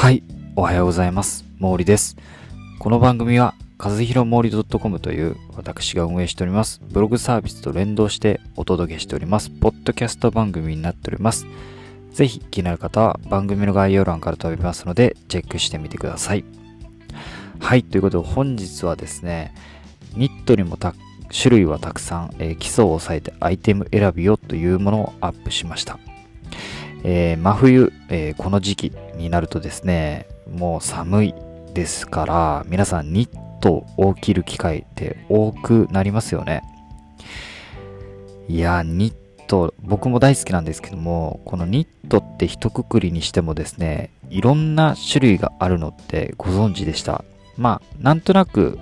はい、おはようございます。毛利です。この番組は、和弘毛利 .com という私が運営しております、ブログサービスと連動してお届けしております、ポッドキャスト番組になっております。ぜひ気になる方は番組の概要欄から飛びますので、チェックしてみてください。はい、ということで本日はですね、ニットにもた種類はたくさん、えー基礎を抑えてアイテム選びをというものをアップしました。えー真冬、えーこの時期になるとですね、もう寒いですから、皆さんニットを着る機会って多くなりますよね。いや、ニット、僕も大好きなんですけども、このニットって一括りにしてもですね、いろんな種類があるのってご存知でした。まあ、なんとなく、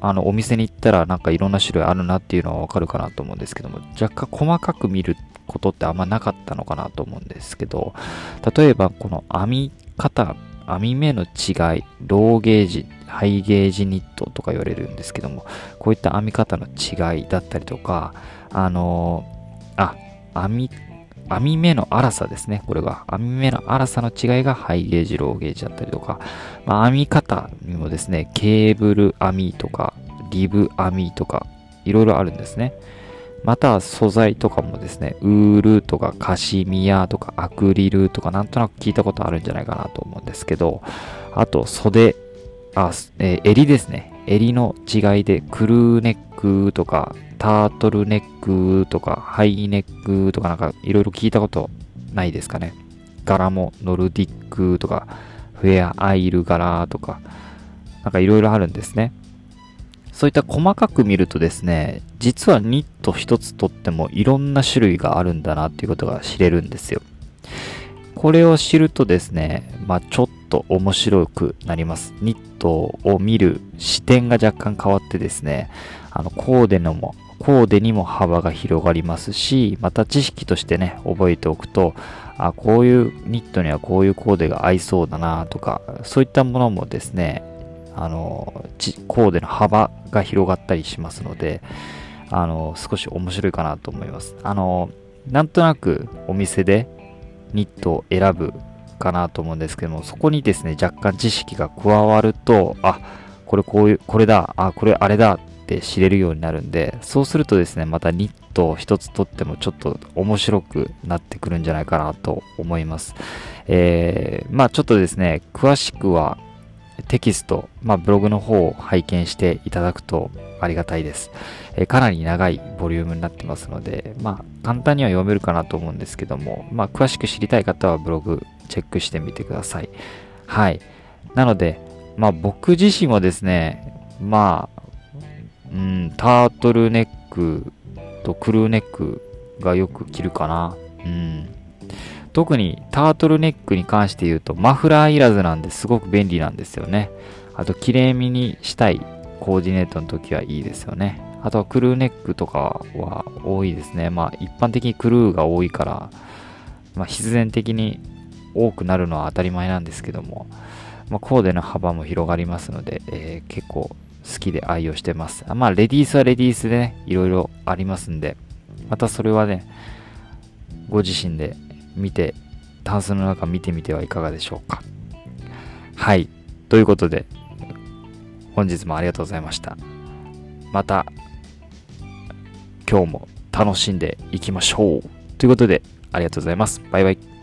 あの、お店に行ったらなんかいろんな種類あるなっていうのはわかるかなと思うんですけども、若干細かく見ることってあんまなかったのかなと思うんですけど、例えばこの編み方、編み目の違い、ローゲージ、ハイゲージニットとか言われるんですけども、こういった編み方の違いだったりとか、あのあ、編み、編み目の粗さですね。これが。編み目の粗さの違いがハイゲージ、ローゲージだったりとか、まあ、編み方にもですね、ケーブル編みとか、リブ編みとか、いろいろあるんですね。また素材とかもですね、ウールとかカシミヤとかアクリルとかなんとなく聞いたことあるんじゃないかなと思うんですけど、あと袖、あ、えー襟ですね。襟の違いでクルーネックとかタートルネックとかハイネックとかなんかいろいろ聞いたことないですかね。柄もノルディックとかフェアアイル柄とかなんかいろいろあるんですね。そういった細かく見るとですね、実はニット一つとってもいろんな種類があるんだなっていうことが知れるんですよ。これを知るとですね、まあちょっと面白くなります。ニットを見る視点が若干変わってですね、あのコーデのも、コーデにも幅が広がりますし、また知識としてね、覚えておくと、あ、こういうニットにはこういうコーデが合いそうだなとか、そういったものもですね、あの、コーデの幅が広がったりしますので、あの、少し面白いかなと思います。あの、なんとなくお店でニットを選ぶかなと思うんですけども、そこにですね、若干知識が加わると、あ、これこういう、これだ、あ、これあれだって知れるようになるんで、そうするとですね、またニットを一つ取ってもちょっと面白くなってくるんじゃないかなと思います。えー、まあちょっとですね、詳しくはテキスト、まあ、ブログの方を拝見していただくとありがたいです。えーかなり長いボリュームになってますので、まあ、簡単には読めるかなと思うんですけども、まあ、詳しく知りたい方はブログチェックしてみてください。はい。なので、まあ、僕自身はですね、まあ、うん、タートルネックとクルーネックがよく着るかな。うん。特にタートルネックに関して言うとマフラーいらずなんですごく便利なんですよね。あと綺麗めにしたいコーディネートの時はいいですよね。あとはクルーネックとかは多いですね。まあ一般的にクルーが多いから、まあ必然的に多くなるのは当たり前なんですけども、まあ、コーデの幅も広がりますので、えー結構好きで愛用してます。まあレディースはレディースでね、いろいろありますんで、またそれはね、ご自身で見て、タンスの中見てみてはいかがでしょうか。はい。ということで、本日もありがとうございました。また、今日も楽しんでいきましょう。ということで、ありがとうございます。バイバイ。